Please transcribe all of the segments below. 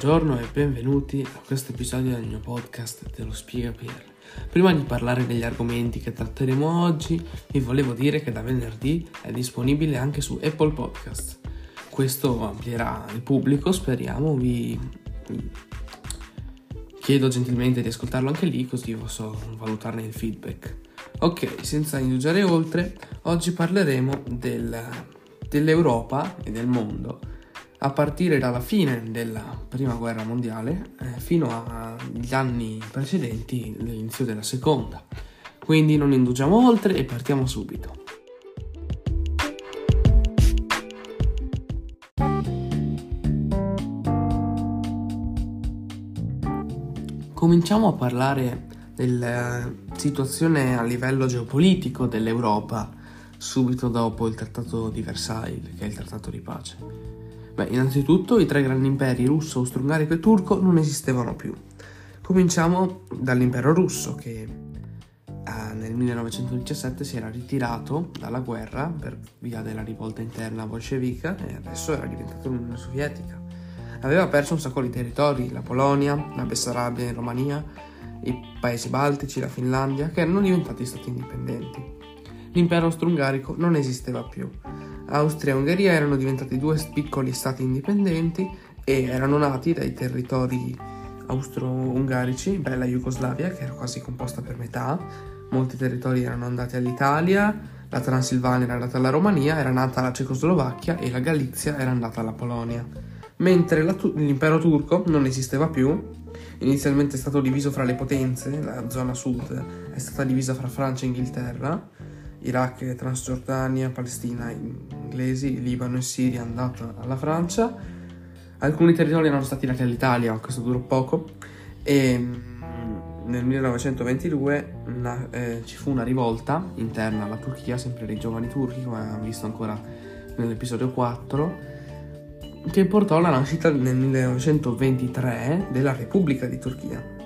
Buongiorno e benvenuti a questo episodio del mio podcast Te lo spiega Pier. Prima di parlare degli argomenti che tratteremo oggi, vi volevo dire che da venerdì è disponibile anche su Apple Podcast. Questo amplierà il pubblico, speriamo, vi chiedo gentilmente di ascoltarlo anche lì così posso valutarne il feedback. Ok, senza indugiare oltre, oggi parleremo del, dell'Europa e del mondo a partire dalla fine della prima guerra mondiale eh, fino agli anni precedenti l'inizio della seconda. Quindi non indugiamo oltre e partiamo subito. Cominciamo a parlare della situazione a livello geopolitico dell'Europa subito dopo il trattato di Versailles, che è il trattato di pace. Beh, innanzitutto i tre grandi imperi russo, austro-ungarico e turco non esistevano più. Cominciamo dall'impero russo che eh, nel 1917 si era ritirato dalla guerra per via della rivolta interna bolscevica e adesso era diventato l'Unione Sovietica. Aveva perso un sacco di territori, la Polonia, la Bessarabia in Romania, i paesi baltici, la Finlandia, che erano diventati stati indipendenti. L'impero austro-ungarico non esisteva più Austria e Ungheria erano diventati due piccoli stati indipendenti e erano nati dai territori austro-ungarici, bella Jugoslavia che era quasi composta per metà, molti territori erano andati all'Italia, la Transilvania era andata alla Romania, era nata la Cecoslovacchia e la Galizia era andata alla Polonia. Mentre l'impero turco non esisteva più, inizialmente è stato diviso fra le potenze, la zona sud è stata divisa fra Francia e Inghilterra, Iraq, Transgiordania, Palestina inglesi, Libano e Siria andata alla Francia. Alcuni territori erano stati dati all'Italia, questo durò poco, e mm, nel 1922 una, eh, ci fu una rivolta interna alla Turchia, sempre dei giovani turchi, come abbiamo visto ancora nell'episodio 4, che portò alla nascita nel 1923 della Repubblica di Turchia.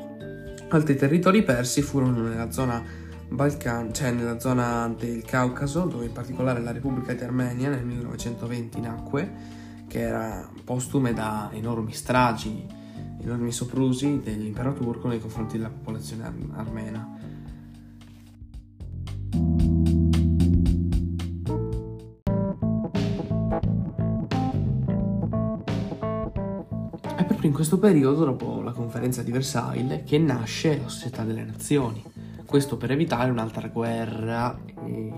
Altri territori persi furono nella zona Balcan, cioè nella zona del Caucaso, dove in particolare la Repubblica di Armenia nel 1920 nacque, che era postume da enormi stragi, enormi soprusi dell'impero turco nei confronti della popolazione ar- armena. È proprio in questo periodo, dopo la conferenza di Versailles, che nasce la Società delle Nazioni questo per evitare un'altra guerra. E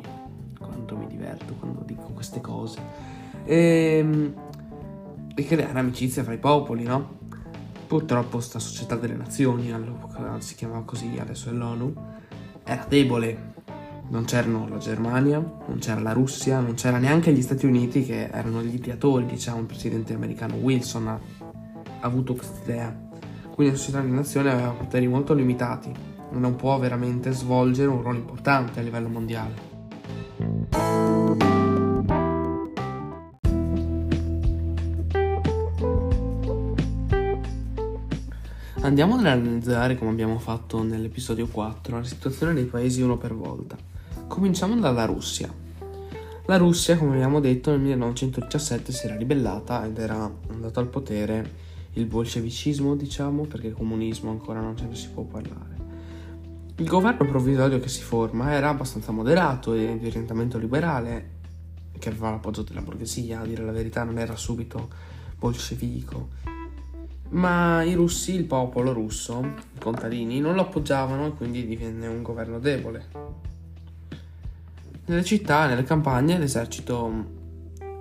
quanto mi diverto quando dico queste cose. E, ehm, e creare amicizia fra i popoli, no? Purtroppo sta società delle nazioni, all'epoca si chiamava così, adesso è l'ONU, era debole. Non c'erano la Germania, non c'era la Russia, non c'era neanche gli Stati Uniti che erano gli ideatori, diciamo, il presidente americano Wilson ha avuto questa idea. Quindi la società delle nazioni aveva poteri molto limitati non può veramente svolgere un ruolo importante a livello mondiale. Andiamo ad analizzare, come abbiamo fatto nell'episodio 4, la situazione dei paesi uno per volta. Cominciamo dalla Russia. La Russia, come abbiamo detto, nel 1917 si era ribellata ed era andato al potere il bolscevicismo, diciamo, perché comunismo ancora non ce ne si può parlare. Il governo provvisorio che si forma era abbastanza moderato e di orientamento liberale, che aveva l'appoggio della borghesia, a dire la verità non era subito bolscevico. Ma i russi, il popolo russo, i contadini, non lo appoggiavano e quindi divenne un governo debole. Nelle città, nelle campagne, l'esercito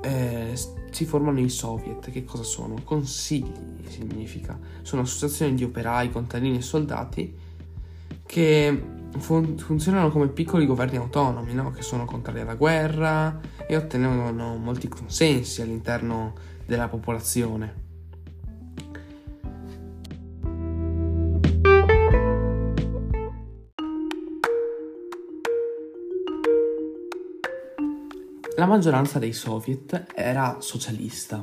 eh, si formano i soviet. Che cosa sono? Consigli significa. Sono associazioni di operai, contadini e soldati che fun- funzionano come piccoli governi autonomi, no? che sono contrari alla guerra e ottengono molti consensi all'interno della popolazione. La maggioranza dei soviet era socialista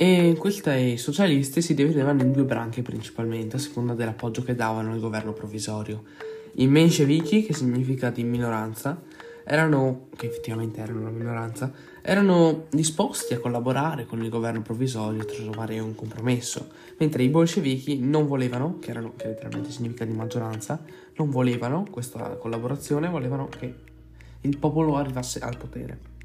e questi socialisti si dividevano in due branche principalmente, a seconda dell'appoggio che davano al governo provvisorio. I mensheviki, che significa di minoranza, erano, che effettivamente erano una minoranza, erano disposti a collaborare con il governo provvisorio per trovare un compromesso, mentre i bolscevichi non volevano, che, erano, che letteralmente significa di maggioranza, non volevano questa collaborazione, volevano che il popolo arrivasse al potere.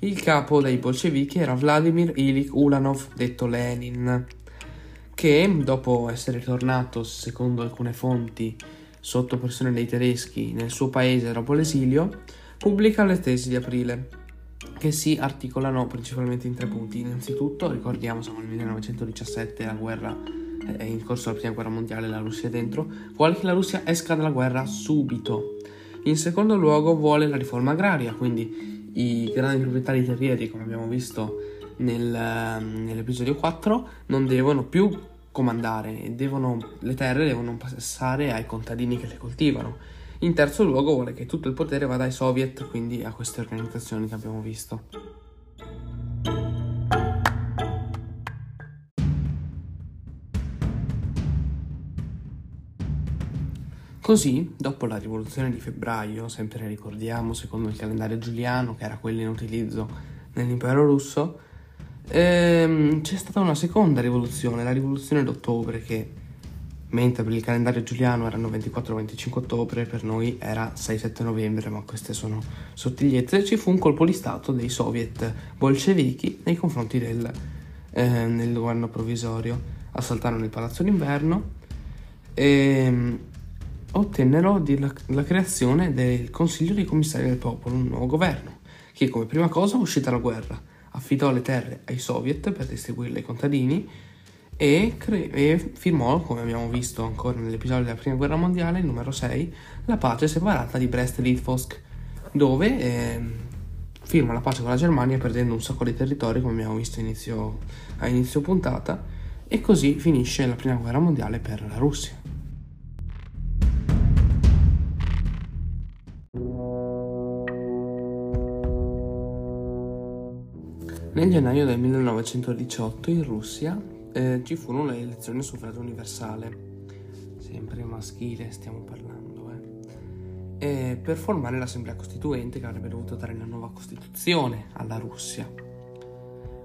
Il capo dei bolscevichi era Vladimir Ilich Ulanov, detto Lenin, che dopo essere tornato, secondo alcune fonti, sotto pressione dei tedeschi nel suo paese dopo l'esilio, pubblica le tesi di aprile che si articolano principalmente in tre punti. Innanzitutto, ricordiamo, siamo nel 1917, la guerra è in corso la prima guerra mondiale, la Russia è dentro, vuole che la Russia esca dalla guerra subito. In secondo luogo vuole la riforma agraria, quindi i grandi proprietari terrieri, come abbiamo visto nel, nell'episodio 4, non devono più comandare, devono, le terre devono passare ai contadini che le coltivano in terzo luogo vuole che tutto il potere vada ai soviet, quindi a queste organizzazioni che abbiamo visto. Così, dopo la rivoluzione di febbraio, sempre ricordiamo secondo il calendario giuliano, che era quello in utilizzo nell'impero russo, ehm, c'è stata una seconda rivoluzione, la rivoluzione d'ottobre, che mentre per il calendario giuliano erano 24-25 ottobre, per noi era 6-7 novembre, ma queste sono sottigliezze, ci fu un colpo di Stato dei soviet bolscevichi nei confronti del, eh, del governo provvisorio. Assaltarono il palazzo d'inverno e mm, ottennero la, la creazione del Consiglio dei Commissari del Popolo, un nuovo governo, che come prima cosa, uscita la guerra, affidò le terre ai soviet per distribuirle ai contadini e, cre- e, firmò, come abbiamo visto ancora nell'episodio della Prima Guerra Mondiale, il numero 6, la pace separata di Brest-Litovsk, dove eh, firma la pace con la Germania perdendo un sacco di territori, come abbiamo visto inizio, a inizio puntata, e così finisce la Prima Guerra Mondiale per la Russia. Nel gennaio del 1918 in Russia eh, ci furono le elezioni a suffragio universale, sempre maschile stiamo parlando, eh, e per formare l'Assemblea Costituente che avrebbe dovuto dare una nuova Costituzione alla Russia.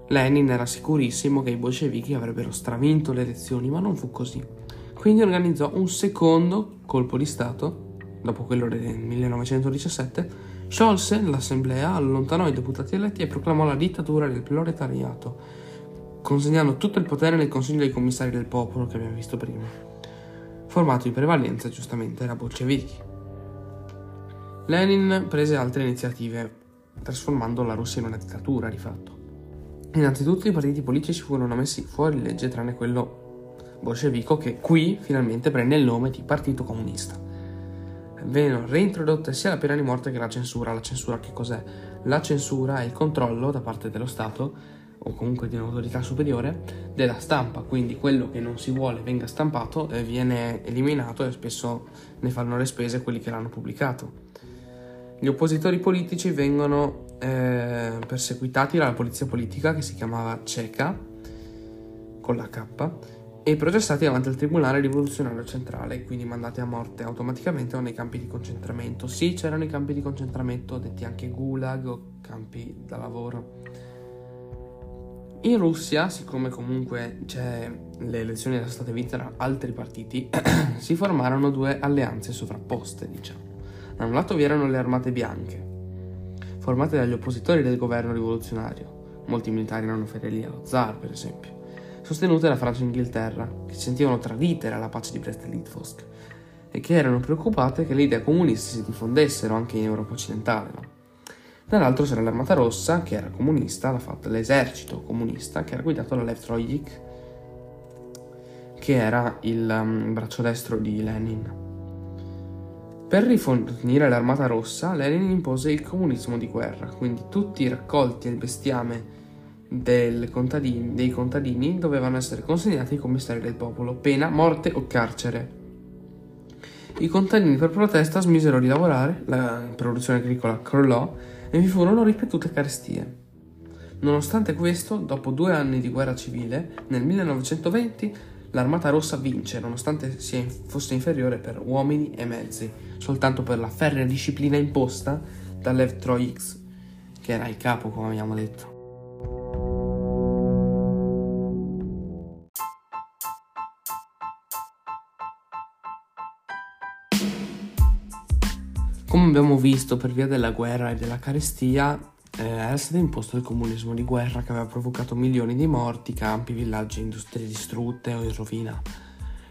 Lenin era sicurissimo che i bolscevichi avrebbero stravinto le elezioni, ma non fu così. Quindi organizzò un secondo colpo di Stato, dopo quello del 1917, sciolse l'assemblea, allontanò i deputati eletti e proclamò la dittatura del proletariato, consegnando tutto il potere nel Consiglio dei Commissari del Popolo che abbiamo visto prima, formato di prevalenza giustamente da bolscevichi. Lenin prese altre iniziative, trasformando la Russia in una dittatura di fatto. Innanzitutto i partiti politici furono messi fuori legge tranne quello bolscevico che qui finalmente prende il nome di Partito Comunista. Vennero reintrodotte sia la pena di morte che la censura. La censura che cos'è? La censura è il controllo da parte dello Stato o comunque di un'autorità superiore della stampa, quindi quello che non si vuole venga stampato eh, viene eliminato e spesso ne fanno le spese quelli che l'hanno pubblicato. Gli oppositori politici vengono eh, perseguitati dalla polizia politica che si chiamava CECA con la K e processati davanti al Tribunale Rivoluzionario Centrale, quindi mandati a morte automaticamente o nei campi di concentramento. Sì, c'erano i campi di concentramento, detti anche gulag o campi da lavoro in Russia, siccome comunque le elezioni erano state vinte da altri partiti, si formarono due alleanze sovrapposte, diciamo. Da un lato vi erano le armate bianche, formate dagli oppositori del governo rivoluzionario, molti militari erano fedeli allo zar, per esempio, sostenute da Francia e Inghilterra, che sentivano tradite dalla pace di Brest-Litovsk e che erano preoccupate che le idee comuniste si diffondessero anche in Europa occidentale, no? Dall'altro c'era l'Armata Rossa, che era comunista, l'esercito comunista, che era guidato da Lev Trojik, che era il um, braccio destro di Lenin. Per rifornire l'Armata Rossa, Lenin impose il comunismo di guerra, quindi tutti i raccolti e il bestiame contadini, dei contadini dovevano essere consegnati ai commissari del popolo, pena morte o carcere. I contadini per protesta smisero di lavorare, la produzione agricola crollò e vi furono ripetute carestie. Nonostante questo, dopo due anni di guerra civile, nel 1920 l'Armata Rossa vince, nonostante fosse inferiore per uomini e mezzi, soltanto per la ferrea disciplina imposta da Lev Trojix che era il capo, come abbiamo detto. Come abbiamo visto per via della guerra e della carestia, eh, era stato imposto il comunismo di guerra che aveva provocato milioni di morti, campi, villaggi, industrie distrutte o in rovina.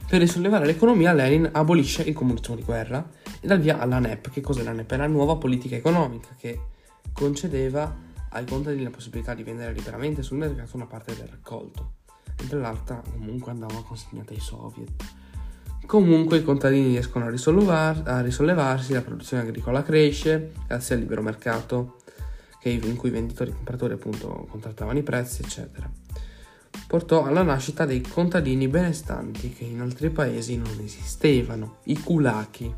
Per risollevare l'economia, Lenin abolisce il comunismo di guerra e dà via alla NEP. Che cos'è la NEP? È la nuova politica economica che concedeva ai contadini la possibilità di vendere liberamente sul mercato una parte del raccolto, mentre l'altra comunque andava consegnata ai soviet. Comunque i contadini riescono a, risollevar- a risollevarsi, la produzione agricola cresce grazie al libero mercato in cui i venditori e i compratori appunto contrattavano i prezzi, eccetera. Portò alla nascita dei contadini benestanti che in altri paesi non esistevano, i kulaki.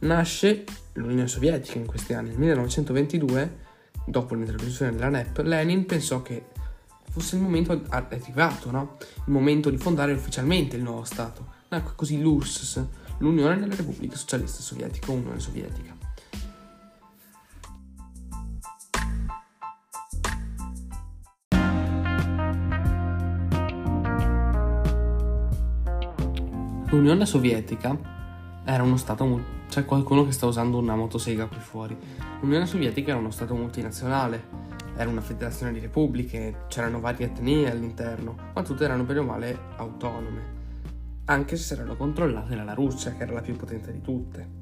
Nasce l'Unione Sovietica in questi anni. Nel 1922, dopo l'introduzione della NEP, Lenin pensò che fosse il momento arrivato, no? il momento di fondare ufficialmente il nuovo Stato Nacque così l'URSS, l'Unione delle Repubbliche Socialiste Sovietiche Unione Sovietica. L'Unione Sovietica era uno stato c'è qualcuno che sta usando una motosega qui fuori. L'Unione Sovietica era uno stato multinazionale, era una federazione di repubbliche, c'erano varie etnie all'interno, ma tutte erano bene o male autonome anche se erano controllate dalla Russia, che era la più potente di tutte.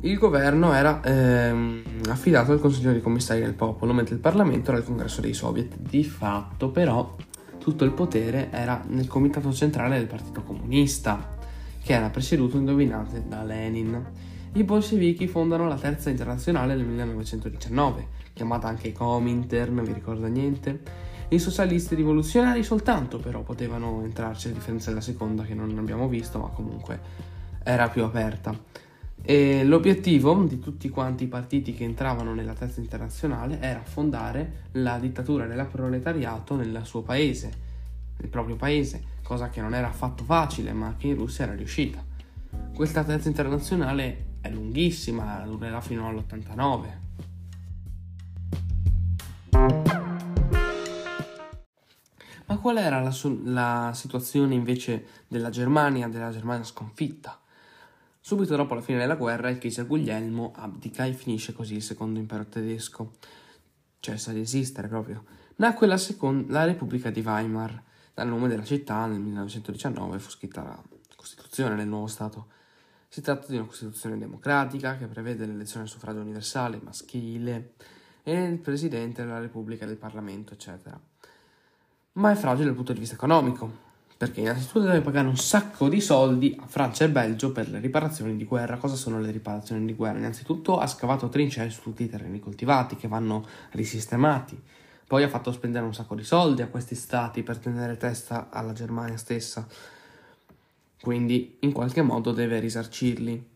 Il governo era ehm, affidato al Consiglio dei Commissari del Popolo, mentre il Parlamento era il Congresso dei Soviet. Di fatto, però, tutto il potere era nel Comitato Centrale del Partito Comunista, che era presieduto, indovinate, da Lenin. I bolscevichi fondano la Terza Internazionale nel 1919, chiamata anche Comintern, vi ricorda niente? I socialisti rivoluzionari soltanto però potevano entrarci, a differenza della seconda che non abbiamo visto, ma comunque era più aperta. E l'obiettivo di tutti quanti i partiti che entravano nella terza internazionale era fondare la dittatura del proletariato nel suo paese, nel proprio paese, cosa che non era affatto facile, ma che in Russia era riuscita. Questa terza internazionale è lunghissima, durerà fino all'89. Qual era la, la situazione invece della Germania, della Germania sconfitta? Subito dopo la fine della guerra il Kaiser Guglielmo abdica e finisce così il secondo impero tedesco, cessa di esistere proprio. Nacque la, second- la Repubblica di Weimar, dal nome della città nel 1919 fu scritta la Costituzione del nuovo Stato. Si tratta di una Costituzione democratica che prevede l'elezione del suffragio universale maschile e il Presidente della Repubblica del Parlamento, eccetera ma è fragile dal punto di vista economico, perché innanzitutto deve pagare un sacco di soldi a Francia e Belgio per le riparazioni di guerra. Cosa sono le riparazioni di guerra? Innanzitutto ha scavato trincee su tutti i terreni coltivati che vanno risistemati. Poi ha fatto spendere un sacco di soldi a questi stati per tenere testa alla Germania stessa. Quindi in qualche modo deve risarcirli.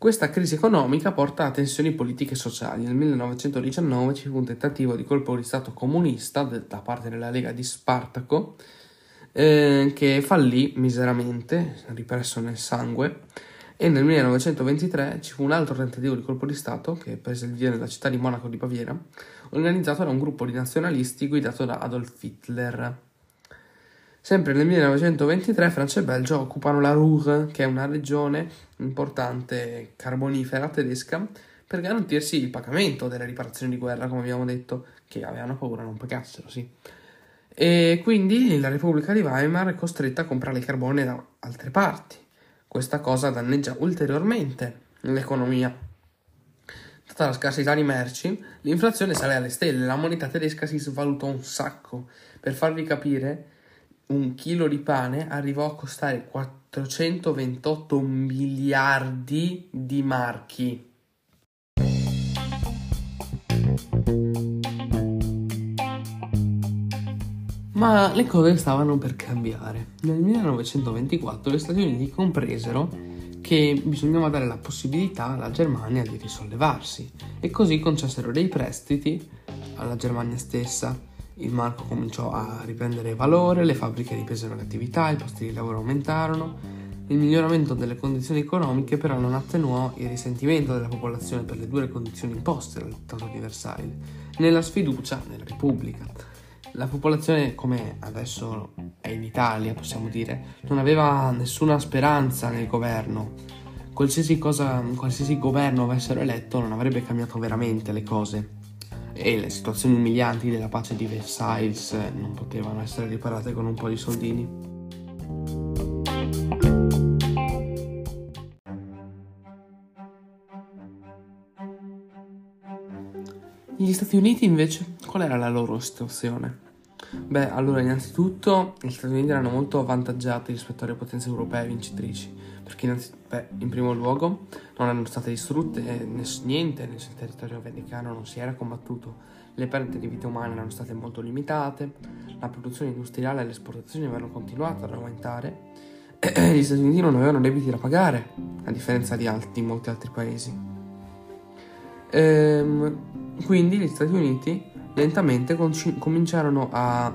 Questa crisi economica porta a tensioni politiche e sociali. Nel 1919 ci fu un tentativo di colpo di Stato comunista da parte della Lega di Spartaco eh, che fallì miseramente, ripresso nel sangue, e nel 1923 ci fu un altro tentativo di colpo di Stato che prese il via nella città di Monaco di Baviera, organizzato da un gruppo di nazionalisti guidato da Adolf Hitler. Sempre nel 1923 Francia e Belgio occupano la Ruhr, che è una regione importante carbonifera tedesca, per garantirsi il pagamento delle riparazioni di guerra, come abbiamo detto, che avevano paura non pagassero, sì. E quindi la Repubblica di Weimar è costretta a comprare il carbone da altre parti. Questa cosa danneggia ulteriormente l'economia. Data la scarsità di merci, l'inflazione sale alle stelle, la moneta tedesca si svalutò un sacco. Per farvi capire, un chilo di pane arrivò a costare 428 miliardi di marchi. Ma le cose stavano per cambiare. Nel 1924 gli Stati Uniti compresero che bisognava dare la possibilità alla Germania di risollevarsi e così concessero dei prestiti alla Germania stessa il marco cominciò a riprendere valore, le fabbriche ripresero l'attività, i posti di lavoro aumentarono Il miglioramento delle condizioni economiche però non attenuò il risentimento della popolazione per le dure condizioni imposte dal Trattato di Versailles, né la sfiducia nella Repubblica. La popolazione, come adesso è in Italia, possiamo dire, non aveva nessuna speranza nel governo. Qualsiasi, cosa, qualsiasi governo avessero eletto non avrebbe cambiato veramente le cose e le situazioni umilianti della pace di Versailles non potevano essere riparate con un po' di soldini. Gli Stati Uniti invece, qual era la loro situazione? Beh, allora innanzitutto gli Stati Uniti erano molto avvantaggiati rispetto alle potenze europee vincitrici, perché beh, in primo luogo non erano state distrutte niente nel territorio americano, non si era combattuto, le perdite di vite umane erano state molto limitate, la produzione industriale e le esportazioni avevano continuato ad aumentare, gli Stati Uniti non avevano debiti da pagare, a differenza di, altri, di molti altri paesi. Ehm, quindi gli Stati Uniti lentamente cominciarono a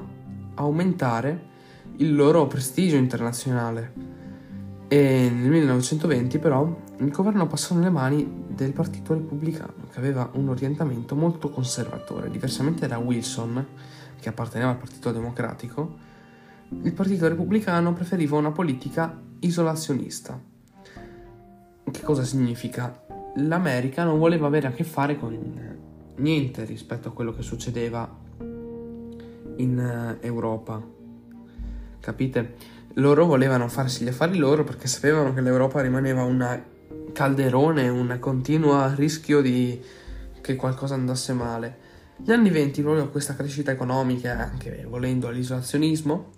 aumentare il loro prestigio internazionale. E nel 1920 però il governo passò nelle mani del Partito Repubblicano, che aveva un orientamento molto conservatore, diversamente da Wilson, che apparteneva al Partito Democratico, il Partito Repubblicano preferiva una politica isolazionista. Che cosa significa? L'America non voleva avere a che fare con niente rispetto a quello che succedeva in eh, Europa. Capite? Loro volevano farsi gli affari loro perché sapevano che l'Europa rimaneva un calderone, un continuo rischio di che qualcosa andasse male. Gli anni 20, proprio questa crescita economica anche volendo all'isolazionismo,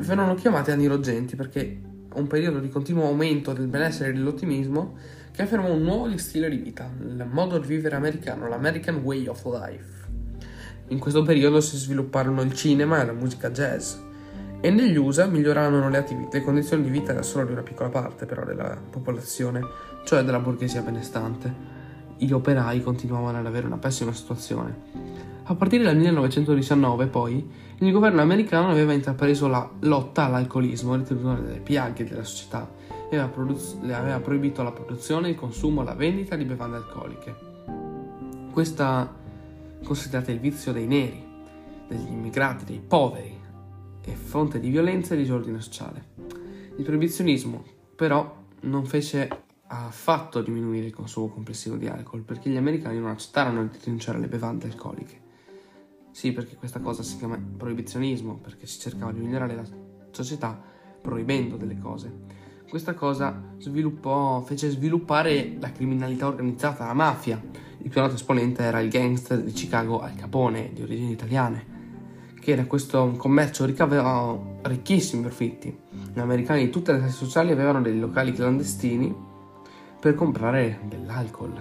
vennero chiamati anni roggenti perché un periodo di continuo aumento del benessere e dell'ottimismo che afferma un nuovo stile di vita, il modo di vivere americano, l'American Way of Life. In questo periodo si svilupparono il cinema e la musica jazz e negli USA migliorarono le, attiv- le condizioni di vita solo di una piccola parte però della popolazione, cioè della borghesia benestante. Gli operai continuavano ad avere una pessima situazione. A partire dal 1919, poi, il governo americano aveva intrapreso la lotta all'alcolismo, ritenuto una delle piaghe della società, e aveva, produz- aveva proibito la produzione, il consumo e la vendita di bevande alcoliche. Questa considerata il vizio dei neri, degli immigrati, dei poveri e fonte di violenza e disordine sociale. Il proibizionismo però non fece affatto diminuire il consumo complessivo di alcol perché gli americani non accettarono di rinunciare alle bevande alcoliche. Sì, perché questa cosa si chiama proibizionismo, perché si cercava di migliorare la società proibendo delle cose. Questa cosa sviluppò, fece sviluppare la criminalità organizzata, la mafia. Il più noto esponente era il gangster di Chicago Al Capone, di origini italiane, che da questo commercio ricavava ricchissimi profitti. Gli americani di tutte le classi sociali avevano dei locali clandestini per comprare dell'alcol.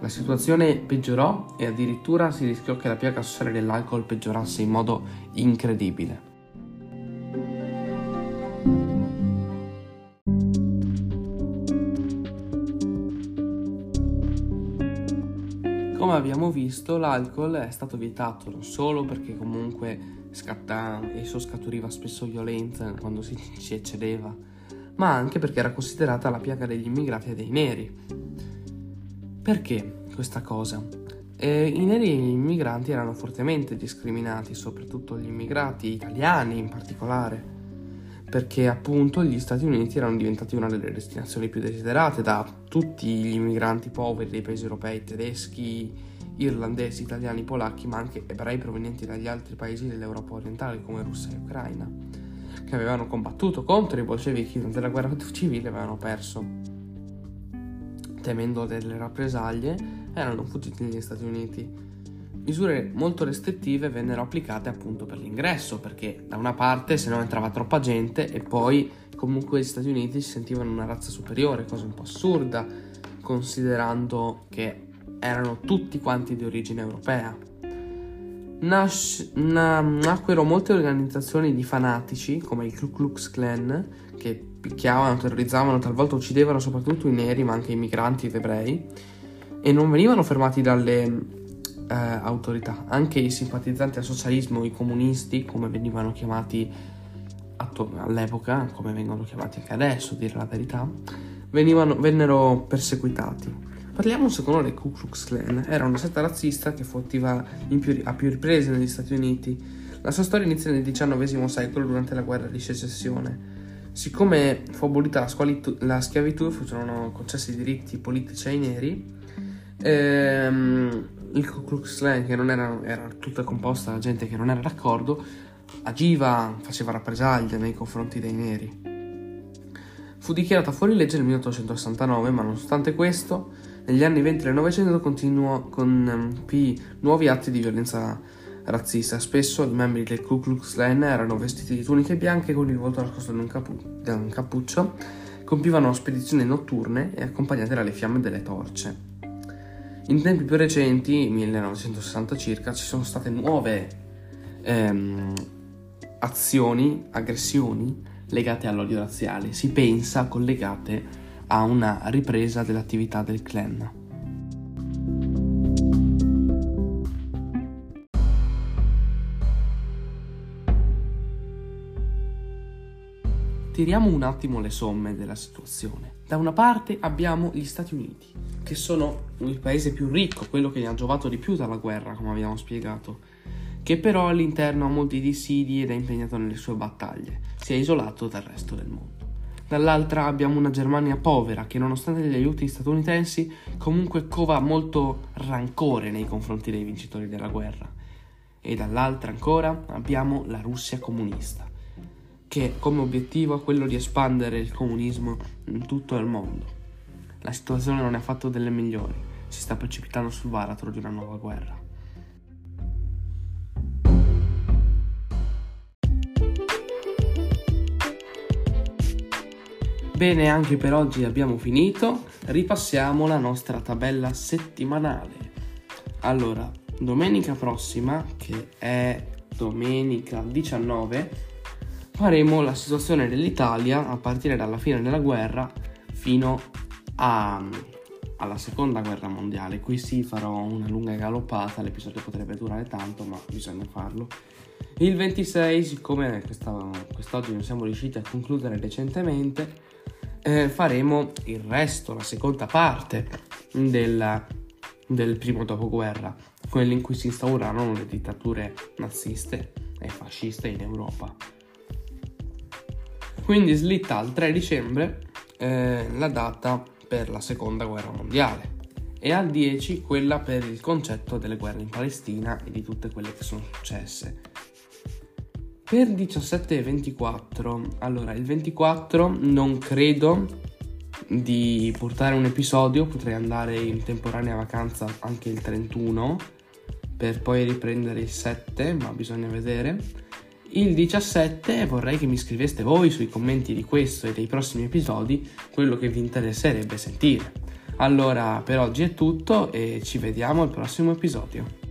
La situazione peggiorò e addirittura si rischiò che la piaga sociale dell'alcol peggiorasse in modo incredibile. come abbiamo visto, l'alcol è stato vietato non solo perché comunque scatta, esso scaturiva spesso violenza quando si, si eccedeva, ma anche perché era considerata la piaga degli immigrati e dei neri. Perché questa cosa? Eh, I neri e gli immigranti erano fortemente discriminati, soprattutto gli immigrati italiani in particolare, perché appunto gli Stati Uniti erano diventati una delle destinazioni più desiderate da tutti gli immigranti poveri dei paesi europei, tedeschi, irlandesi, italiani, polacchi, ma anche ebrei provenienti dagli altri paesi dell'Europa orientale come Russia e Ucraina, che avevano combattuto contro i bolscevichi durante la guerra civile e avevano perso. Temendo delle rappresaglie, erano fuggiti negli Stati Uniti. Misure molto restrittive vennero applicate appunto per l'ingresso, perché da una parte se no entrava troppa gente e poi comunque gli Stati Uniti si sentivano una razza superiore, cosa un po' assurda, considerando che erano tutti quanti di origine europea. Nas- na- nacquero molte organizzazioni di fanatici, come il Ku Klux Klan, che picchiavano, terrorizzavano, talvolta uccidevano soprattutto i neri, ma anche i migranti ed ebrei, e non venivano fermati dalle eh, autorità. Anche i simpatizzanti al socialismo, i comunisti, come venivano chiamati all'epoca, come vengono chiamati anche adesso, dire la verità, venivano, vennero perseguitati. Parliamo un secondo del Ku Klux Klan. Era una setta razzista che fu attiva più, a più riprese negli Stati Uniti. La sua storia inizia nel XIX secolo durante la guerra di secessione. Siccome fu abolita la, squalitu- la schiavitù e furono concessi diritti politici ai neri, ehm, il Ku Klux Klan, che non era, era tutta composta da gente che non era d'accordo, agiva, faceva rappresaglie nei confronti dei neri. Fu dichiarata fuori legge nel 1869, ma nonostante questo, negli anni 20 del Novecento continuò con um, nuovi atti di violenza razzista. Spesso i membri del Ku Klux Klan erano vestiti di tuniche bianche con il volto nascosto da un, capu- da un cappuccio, compivano spedizioni notturne e accompagnate dalle fiamme delle torce. In tempi più recenti, 1960 circa, ci sono state nuove ehm, azioni, aggressioni legate all'odio razziale, si pensa collegate a una ripresa dell'attività del clan. Tiriamo un attimo le somme della situazione. Da una parte abbiamo gli Stati Uniti, che sono il paese più ricco, quello che ne ha giovato di più dalla guerra, come abbiamo spiegato, che però all'interno ha molti dissidi ed è impegnato nelle sue battaglie, si è isolato dal resto del mondo. Dall'altra abbiamo una Germania povera che nonostante gli aiuti statunitensi comunque cova molto rancore nei confronti dei vincitori della guerra. E dall'altra ancora abbiamo la Russia comunista, che come obiettivo ha quello di espandere il comunismo in tutto il mondo. La situazione non è affatto delle migliori, si sta precipitando sul baratro di una nuova guerra. Bene, anche per oggi abbiamo finito. Ripassiamo la nostra tabella settimanale. Allora, domenica prossima, che è domenica 19, faremo la situazione dell'Italia a partire dalla fine della guerra fino a, alla seconda guerra mondiale. Qui sì farò una lunga galoppata, l'episodio potrebbe durare tanto, ma bisogna farlo. Il 26, siccome questa, quest'oggi non siamo riusciti a concludere recentemente, eh, faremo il resto, la seconda parte del, del primo dopoguerra, quello in cui si instaurarono le dittature naziste e fasciste in Europa. Quindi slitta al 3 dicembre eh, la data per la seconda guerra mondiale e al 10 quella per il concetto delle guerre in Palestina e di tutte quelle che sono successe per 17 e 24, allora il 24 non credo di portare un episodio, potrei andare in temporanea vacanza anche il 31 per poi riprendere il 7, ma bisogna vedere. Il 17 vorrei che mi scriveste voi sui commenti di questo e dei prossimi episodi quello che vi interesserebbe sentire. Allora per oggi è tutto e ci vediamo al prossimo episodio.